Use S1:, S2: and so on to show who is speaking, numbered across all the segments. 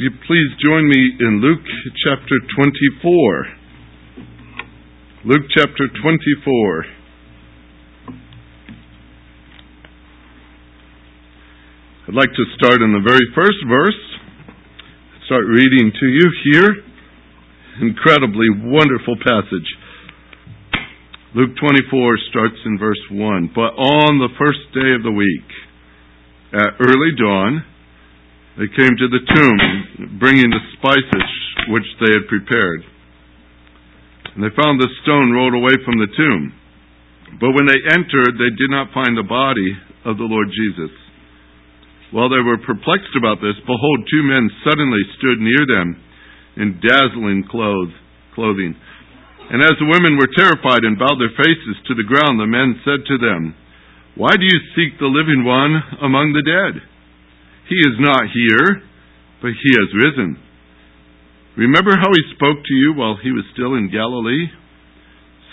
S1: you please join me in Luke chapter 24? Luke chapter 24. I'd like to start in the very first verse. Start reading to you here. Incredibly wonderful passage. Luke 24 starts in verse 1. But on the first day of the week, at early dawn, they came to the tomb, bringing the spices which they had prepared. And they found the stone rolled away from the tomb. But when they entered, they did not find the body of the Lord Jesus. While they were perplexed about this, behold, two men suddenly stood near them in dazzling clothes, clothing. And as the women were terrified and bowed their faces to the ground, the men said to them, Why do you seek the living one among the dead? He is not here, but he has risen. Remember how he spoke to you while he was still in Galilee,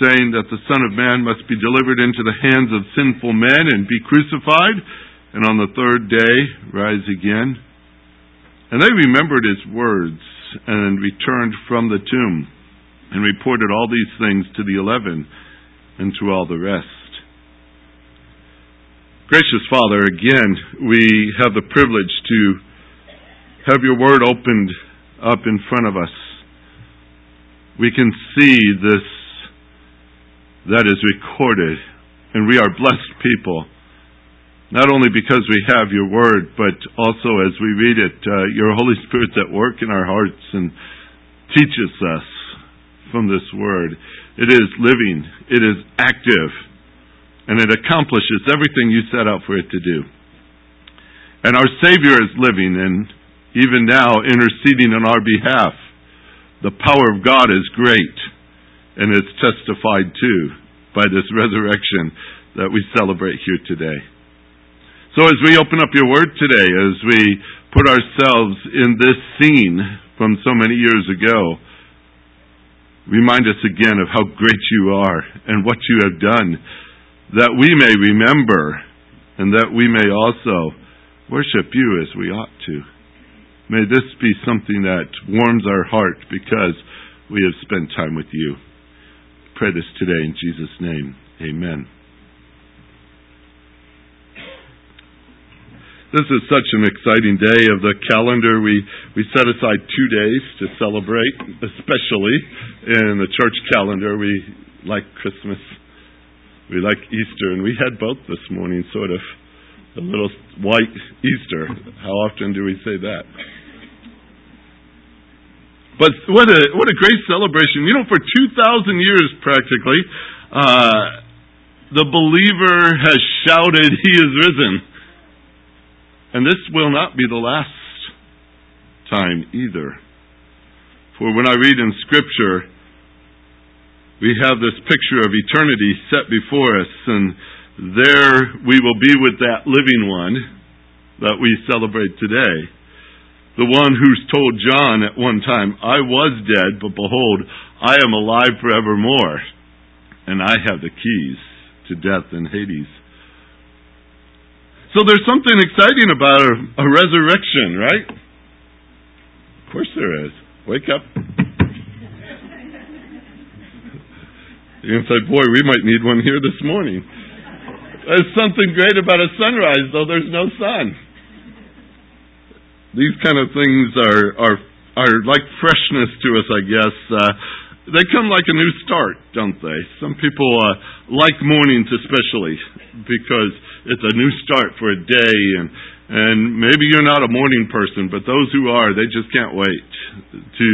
S1: saying that the Son of Man must be delivered into the hands of sinful men and be crucified, and on the third day rise again? And they remembered his words and returned from the tomb and reported all these things to the eleven and to all the rest. Gracious Father, again, we have the privilege to have your word opened up in front of us. We can see this that is recorded, and we are blessed people. Not only because we have your word, but also as we read it, uh, your Holy Spirit's at work in our hearts and teaches us from this word. It is living, it is active, and it accomplishes everything you set out for it to do. And our Savior is living and even now interceding on our behalf. The power of God is great, and it's testified to by this resurrection that we celebrate here today. So as we open up your word today, as we put ourselves in this scene from so many years ago, remind us again of how great you are and what you have done that we may remember and that we may also worship you as we ought to. May this be something that warms our heart because we have spent time with you. Pray this today in Jesus' name. Amen. This is such an exciting day of the calendar. We, we set aside two days to celebrate, especially in the church calendar. We like Christmas we like Easter, and we had both this morning, sort of. A little white Easter. How often do we say that? But what a what a great celebration! You know, for two thousand years, practically, uh, the believer has shouted, "He is risen," and this will not be the last time either. For when I read in Scripture we have this picture of eternity set before us, and there we will be with that living one that we celebrate today. The one who's told John at one time, I was dead, but behold, I am alive forevermore, and I have the keys to death and Hades. So there's something exciting about a, a resurrection, right? Of course there is. Wake up. You say, boy, we might need one here this morning. There's something great about a sunrise, though there's no sun. These kind of things are are are like freshness to us, I guess. Uh, they come like a new start, don't they? Some people uh, like mornings especially because it's a new start for a day and and maybe you're not a morning person, but those who are, they just can't wait to.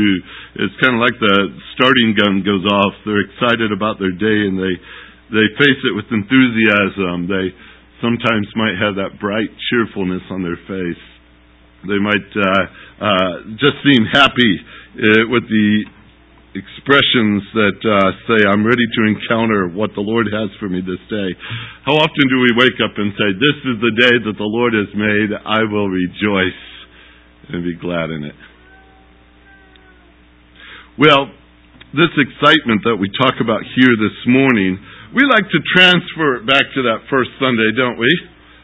S1: It's kind of like the starting gun goes off. They're excited about their day and they they face it with enthusiasm. They sometimes might have that bright cheerfulness on their face. They might uh, uh, just seem happy uh, with the expressions that uh, say, I'm ready to encounter what the Lord has for me this day. How often do we wake up and say, This is the day that the Lord has made, I will rejoice and be glad in it? Well, this excitement that we talk about here this morning, we like to transfer it back to that first Sunday, don't we?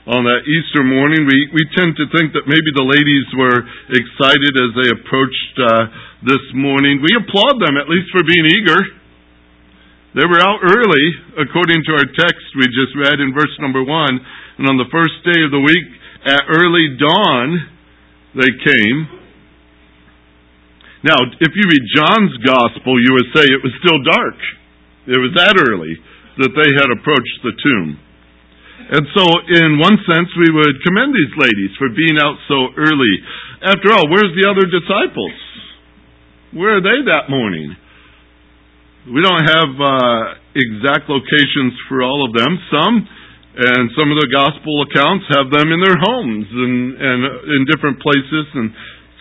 S1: On that Easter morning. We, we tend to think that maybe the ladies were excited as they approached uh, this morning. We applaud them, at least for being eager. They were out early, according to our text we just read in verse number one. And on the first day of the week, at early dawn, they came. Now, if you read John's gospel, you would say it was still dark. It was that early that they had approached the tomb. And so, in one sense, we would commend these ladies for being out so early. After all, where's the other disciples? Where are they that morning? We don't have uh, exact locations for all of them. Some, and some of the gospel accounts have them in their homes and, and in different places. And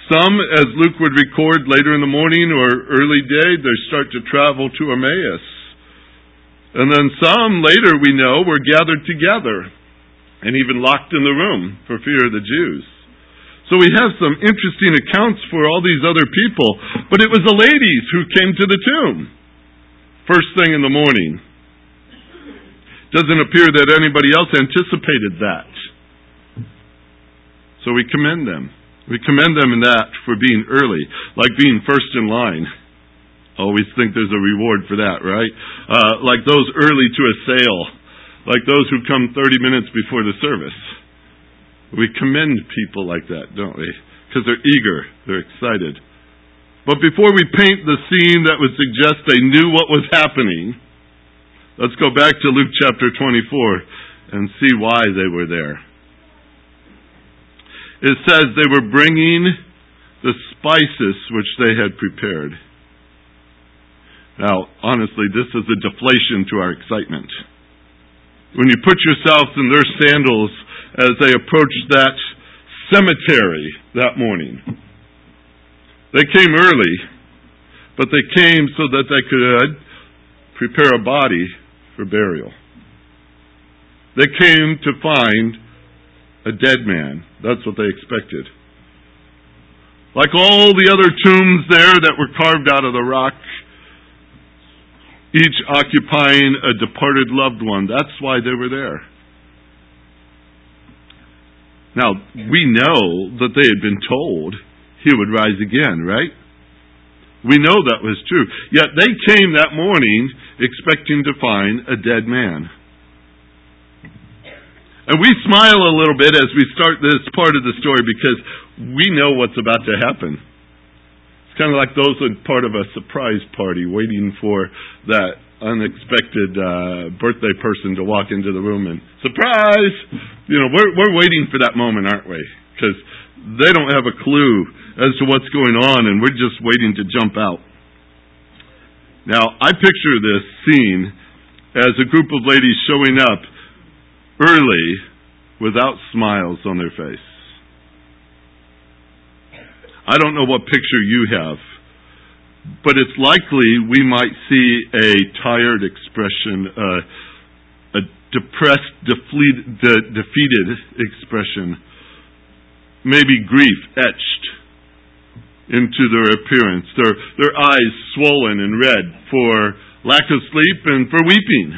S1: some, as Luke would record later in the morning or early day, they start to travel to Emmaus. And then some later we know were gathered together and even locked in the room for fear of the Jews. So we have some interesting accounts for all these other people, but it was the ladies who came to the tomb first thing in the morning. Doesn't appear that anybody else anticipated that. So we commend them. We commend them in that for being early, like being first in line. Always think there's a reward for that, right? Uh, like those early to a sale, like those who come 30 minutes before the service. We commend people like that, don't we? Because they're eager, they're excited. But before we paint the scene that would suggest they knew what was happening, let's go back to Luke chapter 24 and see why they were there. It says they were bringing the spices which they had prepared. Now, honestly, this is a deflation to our excitement. When you put yourselves in their sandals as they approached that cemetery that morning, they came early, but they came so that they could uh, prepare a body for burial. They came to find a dead man. That's what they expected. Like all the other tombs there that were carved out of the rock, each occupying a departed loved one. That's why they were there. Now, we know that they had been told he would rise again, right? We know that was true. Yet they came that morning expecting to find a dead man. And we smile a little bit as we start this part of the story because we know what's about to happen kind of like those in part of a surprise party, waiting for that unexpected uh, birthday person to walk into the room and surprise. You know, we're we're waiting for that moment, aren't we? Because they don't have a clue as to what's going on, and we're just waiting to jump out. Now, I picture this scene as a group of ladies showing up early without smiles on their face. I don't know what picture you have, but it's likely we might see a tired expression, uh, a depressed, defeated, de- defeated expression, maybe grief etched into their appearance, their, their eyes swollen and red for lack of sleep and for weeping.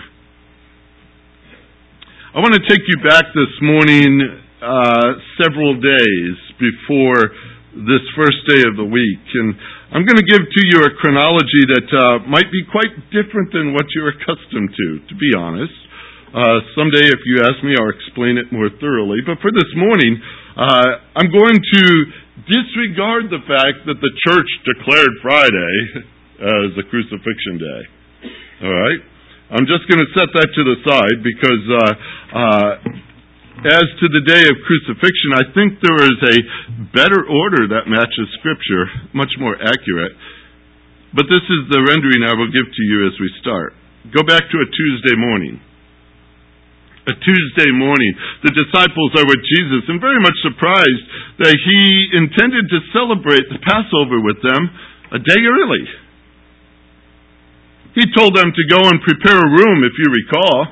S1: I want to take you back this morning uh, several days before this first day of the week. And I'm going to give to you a chronology that uh, might be quite different than what you're accustomed to, to be honest. Uh, someday, if you ask me, I'll explain it more thoroughly. But for this morning, uh, I'm going to disregard the fact that the church declared Friday as the crucifixion day. All right? I'm just going to set that to the side because uh, uh, as to the day of crucifixion, I think there is a better order that matches Scripture, much more accurate. But this is the rendering I will give to you as we start. Go back to a Tuesday morning. A Tuesday morning, the disciples are with Jesus and very much surprised that he intended to celebrate the Passover with them a day early. He told them to go and prepare a room, if you recall,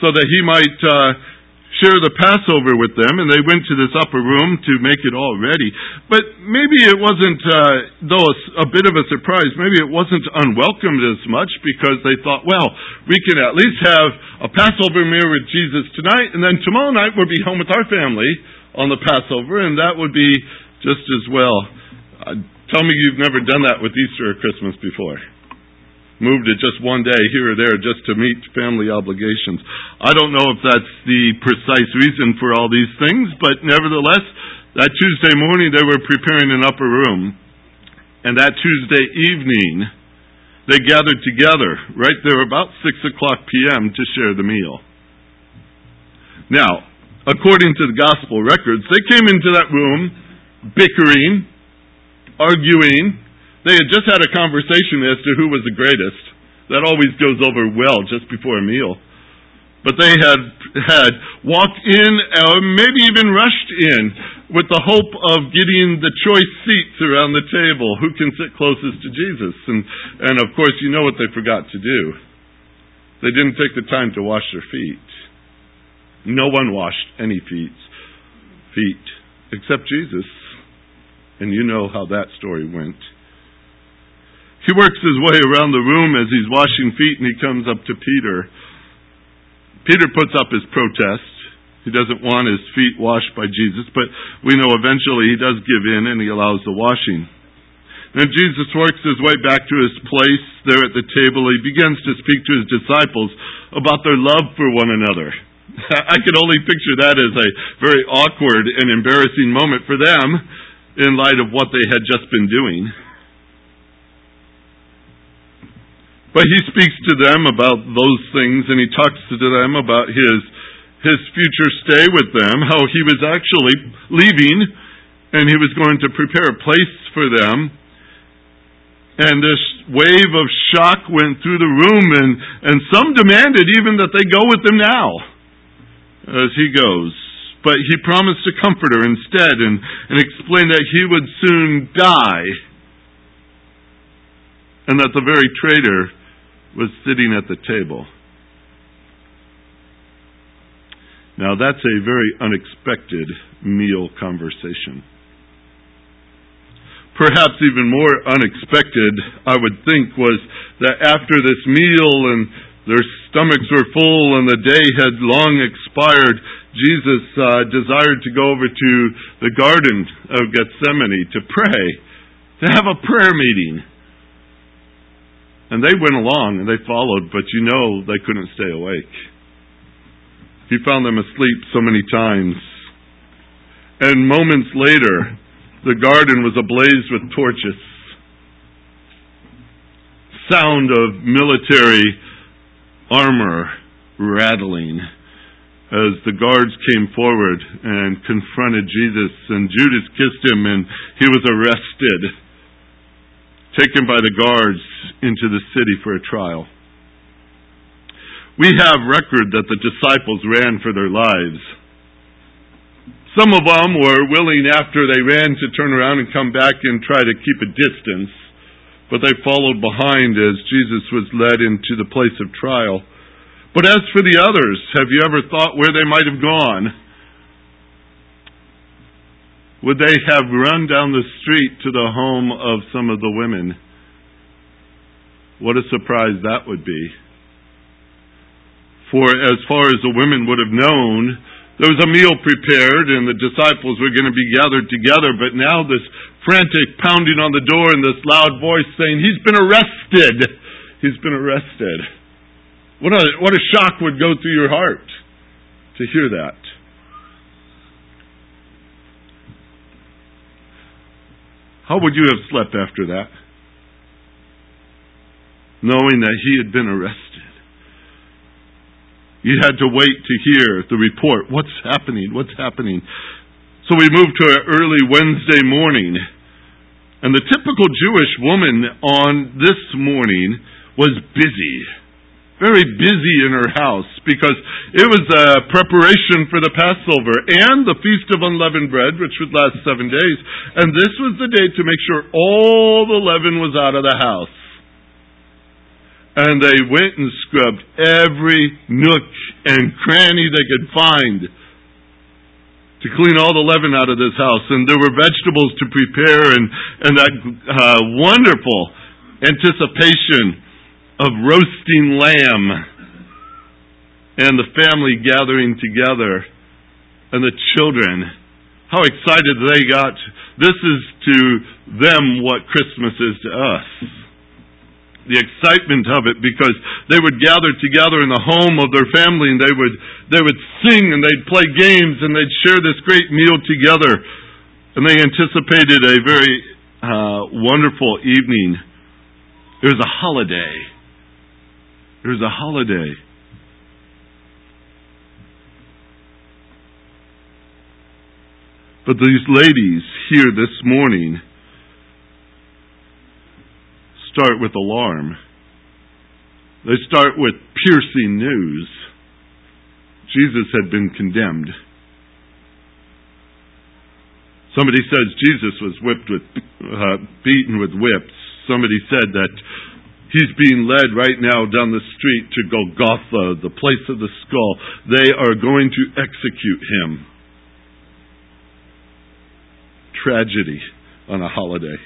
S1: so that he might uh, share the Passover with them, and they went to this upper room to make it all ready. But maybe it wasn't, uh, though a, a bit of a surprise, maybe it wasn't unwelcomed as much because they thought, well, we can at least have a Passover meal with Jesus tonight, and then tomorrow night we'll be home with our family on the Passover, and that would be just as well. Uh, tell me you've never done that with Easter or Christmas before moved it just one day here or there just to meet family obligations. I don't know if that's the precise reason for all these things, but nevertheless, that Tuesday morning they were preparing an upper room. And that Tuesday evening, they gathered together right there about 6 o'clock p.m. to share the meal. Now, according to the gospel records, they came into that room bickering, arguing, they had just had a conversation as to who was the greatest. That always goes over well just before a meal. But they had had walked in, or maybe even rushed in, with the hope of getting the choice seats around the table. Who can sit closest to Jesus? And and of course, you know what they forgot to do. They didn't take the time to wash their feet. No one washed any feet, feet except Jesus. And you know how that story went. He works his way around the room as he's washing feet and he comes up to Peter. Peter puts up his protest. He doesn't want his feet washed by Jesus, but we know eventually he does give in and he allows the washing. Then Jesus works his way back to his place there at the table. He begins to speak to his disciples about their love for one another. I can only picture that as a very awkward and embarrassing moment for them in light of what they had just been doing. But he speaks to them about those things and he talks to them about his his future stay with them, how he was actually leaving and he was going to prepare a place for them. And this wave of shock went through the room and, and some demanded even that they go with him now as he goes. But he promised a comforter instead and, and explained that he would soon die and that the very traitor was sitting at the table. Now, that's a very unexpected meal conversation. Perhaps even more unexpected, I would think, was that after this meal and their stomachs were full and the day had long expired, Jesus uh, desired to go over to the Garden of Gethsemane to pray, to have a prayer meeting. And they went along and they followed, but you know they couldn't stay awake. He found them asleep so many times. And moments later, the garden was ablaze with torches. Sound of military armor rattling as the guards came forward and confronted Jesus, and Judas kissed him, and he was arrested taken by the guards into the city for a trial. We have record that the disciples ran for their lives. Some of them were willing after they ran to turn around and come back and try to keep a distance, but they followed behind as Jesus was led into the place of trial. But as for the others, have you ever thought where they might have gone? Would they have run down the street to the home of some of the women? What a surprise that would be. For as far as the women would have known, there was a meal prepared and the disciples were going to be gathered together, but now this frantic pounding on the door and this loud voice saying, He's been arrested! He's been arrested. What a, what a shock would go through your heart to hear that. How would you have slept after that? Knowing that he had been arrested. You had to wait to hear the report. What's happening? What's happening? So we moved to early Wednesday morning. And the typical Jewish woman on this morning was busy very busy in her house because it was a preparation for the Passover and the Feast of Unleavened Bread, which would last seven days. And this was the day to make sure all the leaven was out of the house. and they went and scrubbed every nook and cranny they could find to clean all the leaven out of this house. And there were vegetables to prepare and, and that uh, wonderful anticipation of roasting lamb and the family gathering together and the children. How excited they got. This is to them what Christmas is to us the excitement of it because they would gather together in the home of their family and they would they would sing and they'd play games and they'd share this great meal together and they anticipated a very uh, wonderful evening. It was a holiday. It was a holiday. But these ladies here this morning start with alarm. They start with piercing news. Jesus had been condemned. Somebody says Jesus was whipped with, uh, beaten with whips. Somebody said that he's being led right now down the street to Golgotha, the place of the skull. They are going to execute him. Tragedy on a holiday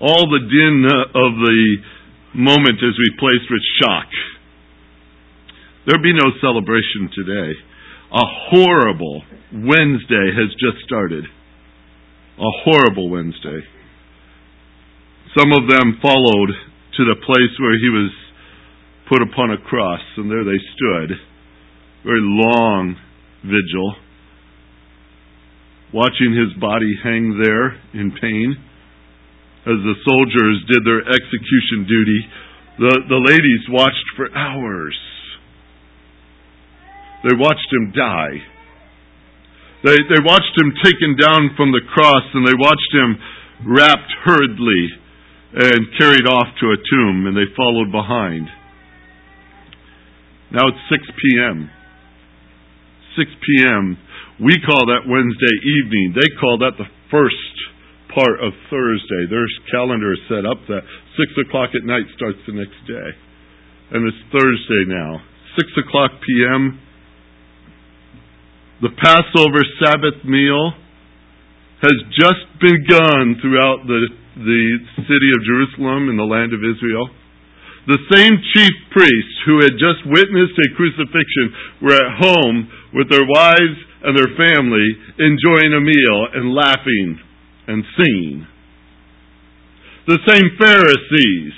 S1: all the din of the moment is replaced with shock. There'll be no celebration today. A horrible Wednesday has just started. A horrible Wednesday. Some of them followed to the place where he was put upon a cross, and there they stood. Very long vigil, watching his body hang there in pain as the soldiers did their execution duty, the, the ladies watched for hours. They watched him die. They, they watched him taken down from the cross and they watched him wrapped hurriedly and carried off to a tomb and they followed behind. Now it's 6 p.m. 6 p.m. We call that Wednesday evening. They call that the first part of Thursday. Their calendar is set up that 6 o'clock at night starts the next day. And it's Thursday now. 6 o'clock p.m. The Passover Sabbath meal has just begun throughout the, the city of Jerusalem in the land of Israel. The same chief priests who had just witnessed a crucifixion were at home with their wives and their family enjoying a meal and laughing and singing. The same Pharisees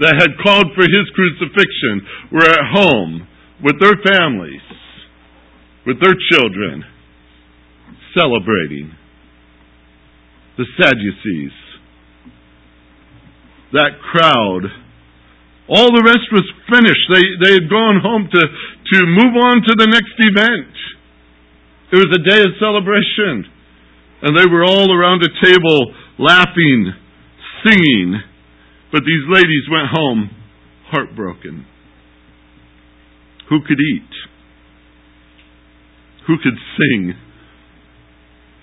S1: that had called for his crucifixion were at home with their families, with their children, celebrating. The Sadducees, that crowd, all the rest was finished. They, they had gone home to, to move on to the next event. It was a day of celebration and they were all around a table laughing, singing. But these ladies went home heartbroken. Who could eat? Who could sing?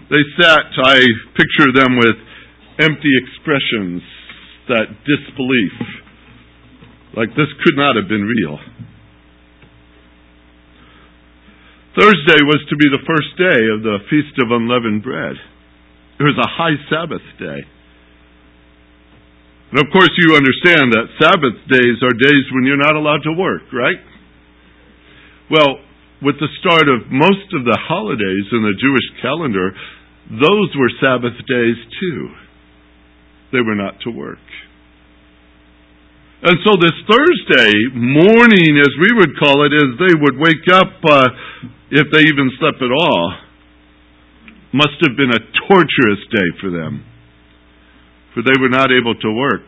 S1: They sat, I picture them with empty expressions, that disbelief. Like this could not have been real. Thursday was to be the first day of the Feast of Unleavened Bread. It was a high Sabbath day. And of course, you understand that Sabbath days are days when you're not allowed to work, right? Well, with the start of most of the holidays in the Jewish calendar, those were Sabbath days too. They were not to work. And so this Thursday morning, as we would call it, as they would wake up uh, if they even slept at all, must have been a torturous day for them. For they were not able to work.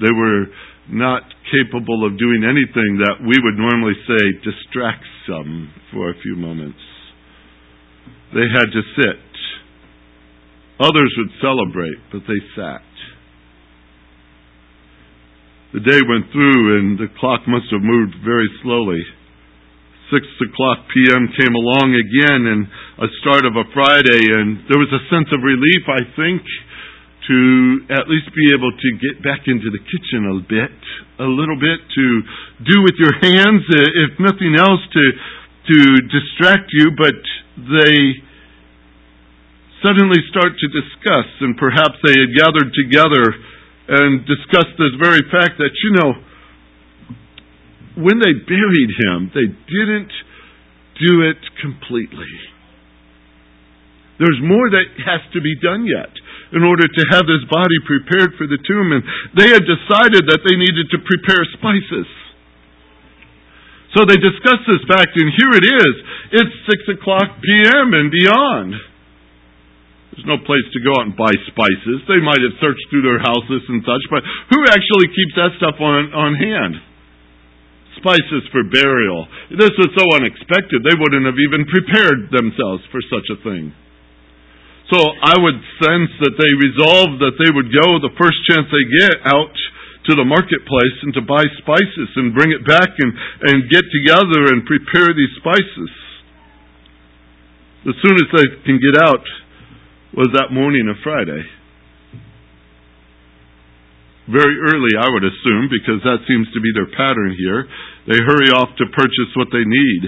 S1: They were not capable of doing anything that we would normally say distracts them for a few moments. They had to sit. Others would celebrate, but they sat. The day went through and the clock must have moved very slowly six o'clock p.m. came along again and a start of a Friday, and there was a sense of relief, I think, to at least be able to get back into the kitchen a bit, a little bit, to do with your hands, if nothing else, to to distract you, but they suddenly start to discuss, and perhaps they had gathered together and discussed this very fact that, you know, when they buried him, they didn't do it completely. There's more that has to be done yet in order to have this body prepared for the tomb. And they had decided that they needed to prepare spices. So they discussed this fact, and here it is. It's 6 o'clock p.m. and beyond. There's no place to go out and buy spices. They might have searched through their houses and such, but who actually keeps that stuff on, on hand? Spices for burial. This was so unexpected, they wouldn't have even prepared themselves for such a thing. So I would sense that they resolved that they would go the first chance they get out to the marketplace and to buy spices and bring it back and, and get together and prepare these spices. As soon as they can get out was that morning of Friday. Very early, I would assume, because that seems to be their pattern here. They hurry off to purchase what they need.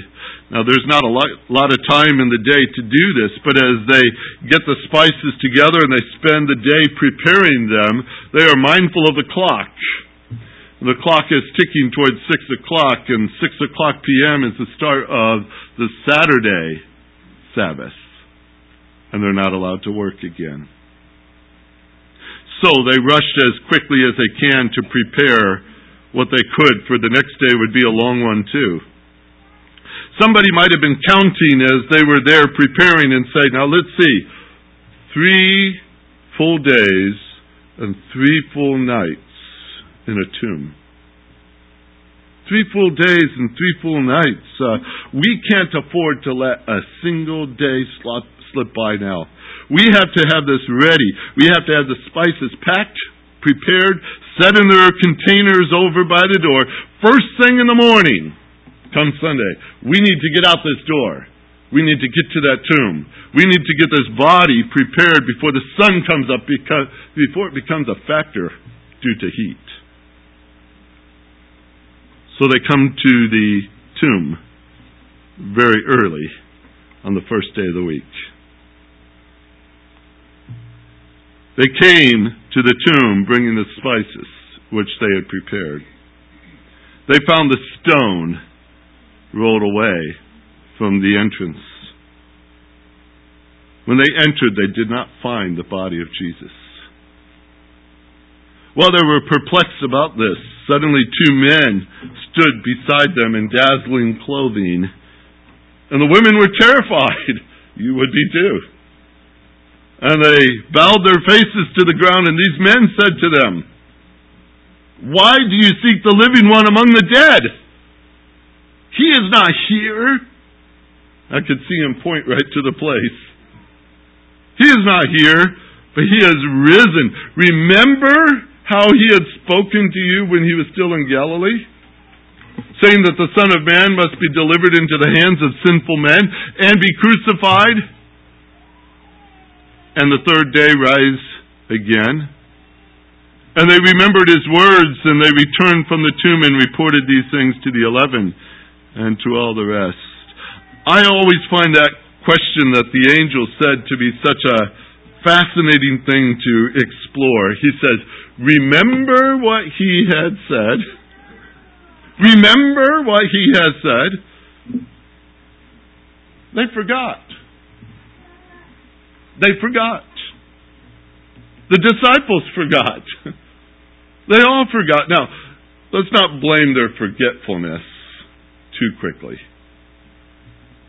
S1: Now, there's not a lot, lot of time in the day to do this, but as they get the spices together and they spend the day preparing them, they are mindful of the clock. The clock is ticking towards 6 o'clock, and 6 o'clock p.m. is the start of the Saturday Sabbath. And they're not allowed to work again. So they rushed as quickly as they can to prepare what they could, for the next day would be a long one too. Somebody might have been counting as they were there preparing and say, now let's see, three full days and three full nights in a tomb. Three full days and three full nights. Uh, we can't afford to let a single day slip, slip by now. We have to have this ready. We have to have the spices packed, prepared, set in their containers over by the door. First thing in the morning, come Sunday, we need to get out this door. We need to get to that tomb. We need to get this body prepared before the sun comes up because, before it becomes a factor due to heat. So they come to the tomb very early on the first day of the week. They came to the tomb bringing the spices which they had prepared. They found the stone rolled away from the entrance. When they entered, they did not find the body of Jesus. While they were perplexed about this, suddenly two men stood beside them in dazzling clothing, and the women were terrified. You would be too. And they bowed their faces to the ground, and these men said to them, Why do you seek the living one among the dead? He is not here. I could see him point right to the place. He is not here, but he has risen. Remember how he had spoken to you when he was still in Galilee? Saying that the Son of Man must be delivered into the hands of sinful men and be crucified and the third day rise again. And they remembered his words, and they returned from the tomb and reported these things to the eleven and to all the rest. I always find that question that the angel said to be such a fascinating thing to explore. He says, Remember what he had said. Remember what he has said. They forgot. They forgot. The disciples forgot. they all forgot. Now, let's not blame their forgetfulness too quickly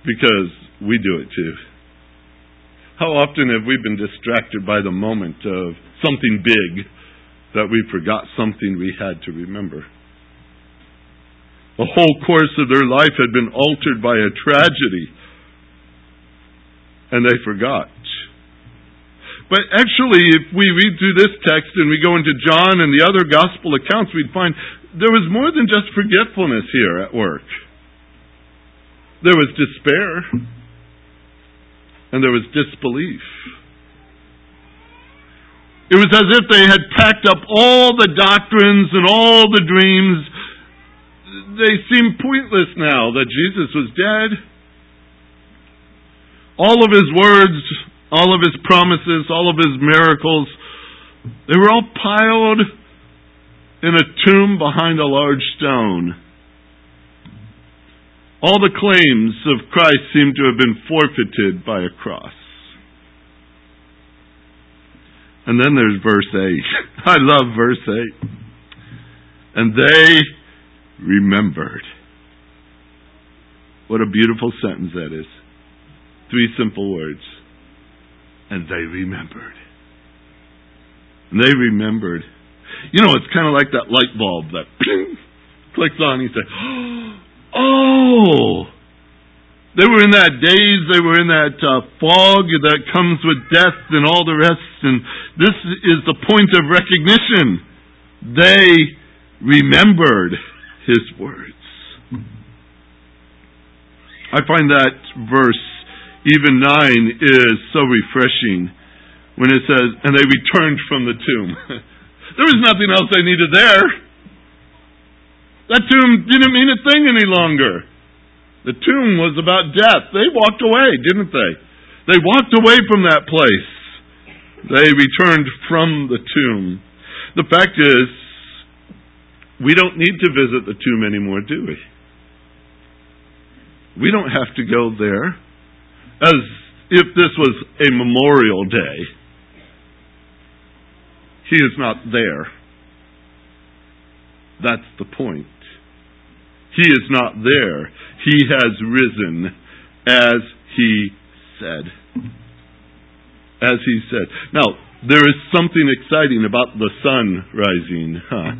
S1: because we do it too. How often have we been distracted by the moment of something big that we forgot something we had to remember? The whole course of their life had been altered by a tragedy, and they forgot. But actually, if we read through this text and we go into John and the other gospel accounts, we'd find there was more than just forgetfulness here at work. There was despair, and there was disbelief. It was as if they had packed up all the doctrines and all the dreams. They seemed pointless now that Jesus was dead. All of his words, all of his promises, all of his miracles, they were all piled in a tomb behind a large stone. All the claims of Christ seem to have been forfeited by a cross. And then there's verse 8. I love verse 8. And they remembered. What a beautiful sentence that is. Three simple words. And they remembered. And they remembered. You know, it's kind of like that light bulb that clicks on. You say, Oh! They were in that daze, they were in that uh, fog that comes with death and all the rest, and this is the point of recognition. They remembered his words. I find that verse, even 9, is so refreshing when it says, and they returned from the tomb. there was nothing else they needed there. That tomb didn't mean a thing any longer. The tomb was about death. They walked away, didn't they? They walked away from that place. They returned from the tomb. The fact is, we don't need to visit the tomb anymore, do we? We don't have to go there as if this was a memorial day. He is not there. That's the point. He is not there. He has risen as he said. As he said. Now, there is something exciting about the sun rising, huh?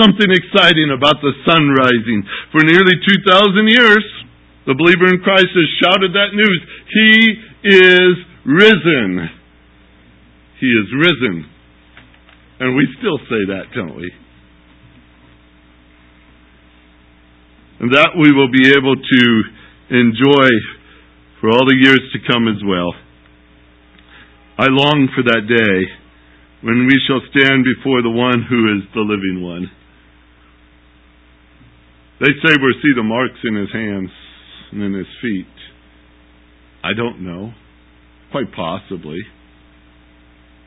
S1: Something exciting about the sun rising. For nearly 2,000 years, the believer in Christ has shouted that news. He is risen. He is risen. And we still say that, don't we? and that we will be able to enjoy for all the years to come as well. I long for that day when we shall stand before the one who is the living one. They say we'll see the marks in his hands and in his feet. I don't know. Quite possibly.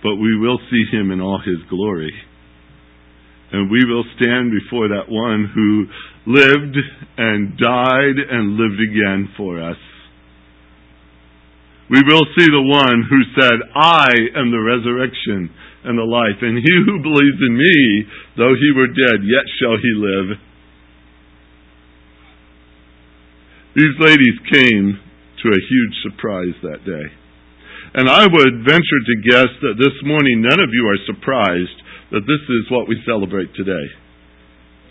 S1: But we will see him in all his glory. And we will stand before that one who lived and died and lived again for us. We will see the one who said, I am the resurrection and the life, and he who believes in me, though he were dead, yet shall he live. These ladies came to a huge surprise that day. And I would venture to guess that this morning none of you are surprised that this is what we celebrate today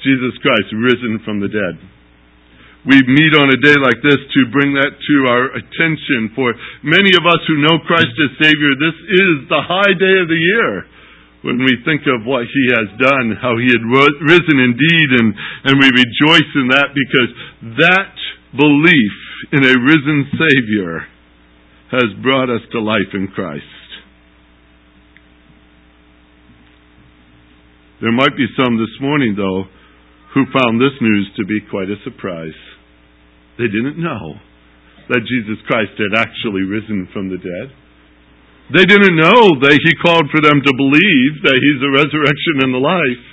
S1: Jesus Christ risen from the dead. We meet on a day like this to bring that to our attention. For many of us who know Christ as Savior, this is the high day of the year when we think of what He has done, how He had risen indeed, and, and we rejoice in that because that belief in a risen Savior has brought us to life in Christ. There might be some this morning, though, who found this news to be quite a surprise. They didn't know that Jesus Christ had actually risen from the dead. They didn't know that He called for them to believe that He's the resurrection and the life.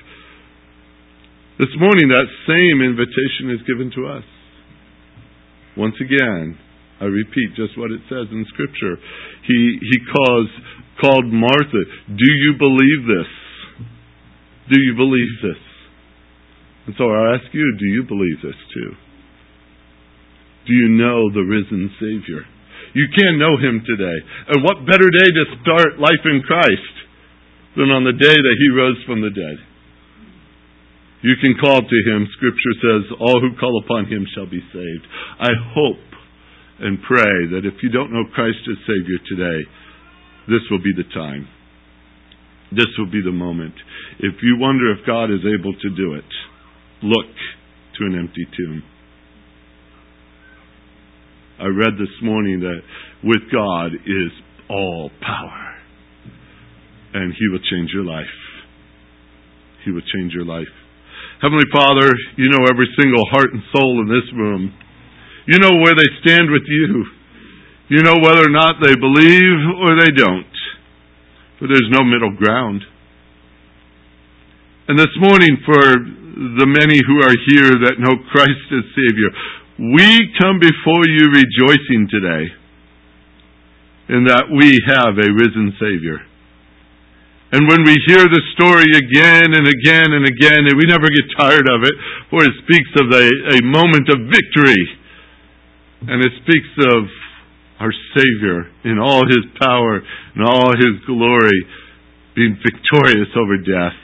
S1: This morning, that same invitation is given to us. Once again, I repeat just what it says in Scripture. He, he calls, called Martha, Do you believe this? Do you believe this? And so I ask you, do you believe this too? Do you know the risen Savior? You can know Him today. And what better day to start life in Christ than on the day that He rose from the dead? You can call to Him. Scripture says, all who call upon Him shall be saved. I hope and pray that if you don't know Christ as Savior today, this will be the time. This will be the moment. If you wonder if God is able to do it, look to an empty tomb. I read this morning that with God is all power. and He will change your life. He will change your life. Heavenly Father, you know every single heart and soul in this room. You know where they stand with you. You know whether or not they believe or they don't. But there's no middle ground. And this morning, for the many who are here that know Christ as Savior, we come before you rejoicing today in that we have a risen Savior. And when we hear the story again and again and again, and we never get tired of it, for it speaks of a, a moment of victory. And it speaks of our Savior in all His power and all His glory being victorious over death.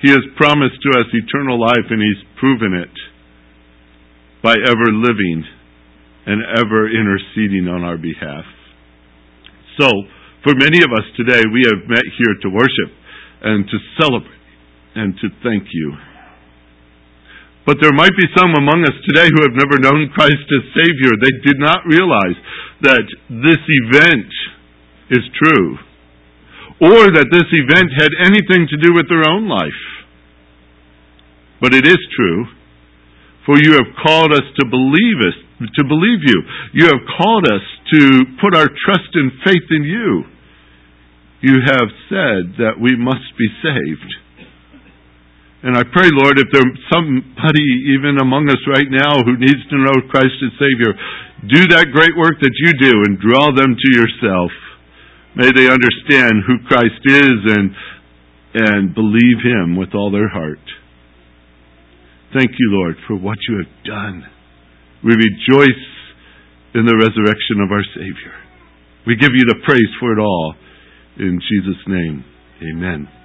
S1: He has promised to us eternal life and He's proven it by ever living and ever interceding on our behalf. So, for many of us today, we have met here to worship and to celebrate and to thank you. But there might be some among us today who have never known Christ as Savior. They did not realize that this event is true or that this event had anything to do with their own life. But it is true, for you have called us to believe us, to believe you. You have called us to put our trust and faith in you. You have said that we must be saved. And I pray, Lord, if there's somebody even among us right now who needs to know Christ as Savior, do that great work that you do and draw them to yourself. May they understand who Christ is and, and believe Him with all their heart. Thank you, Lord, for what you have done. We rejoice in the resurrection of our Savior. We give you the praise for it all. In Jesus' name, amen.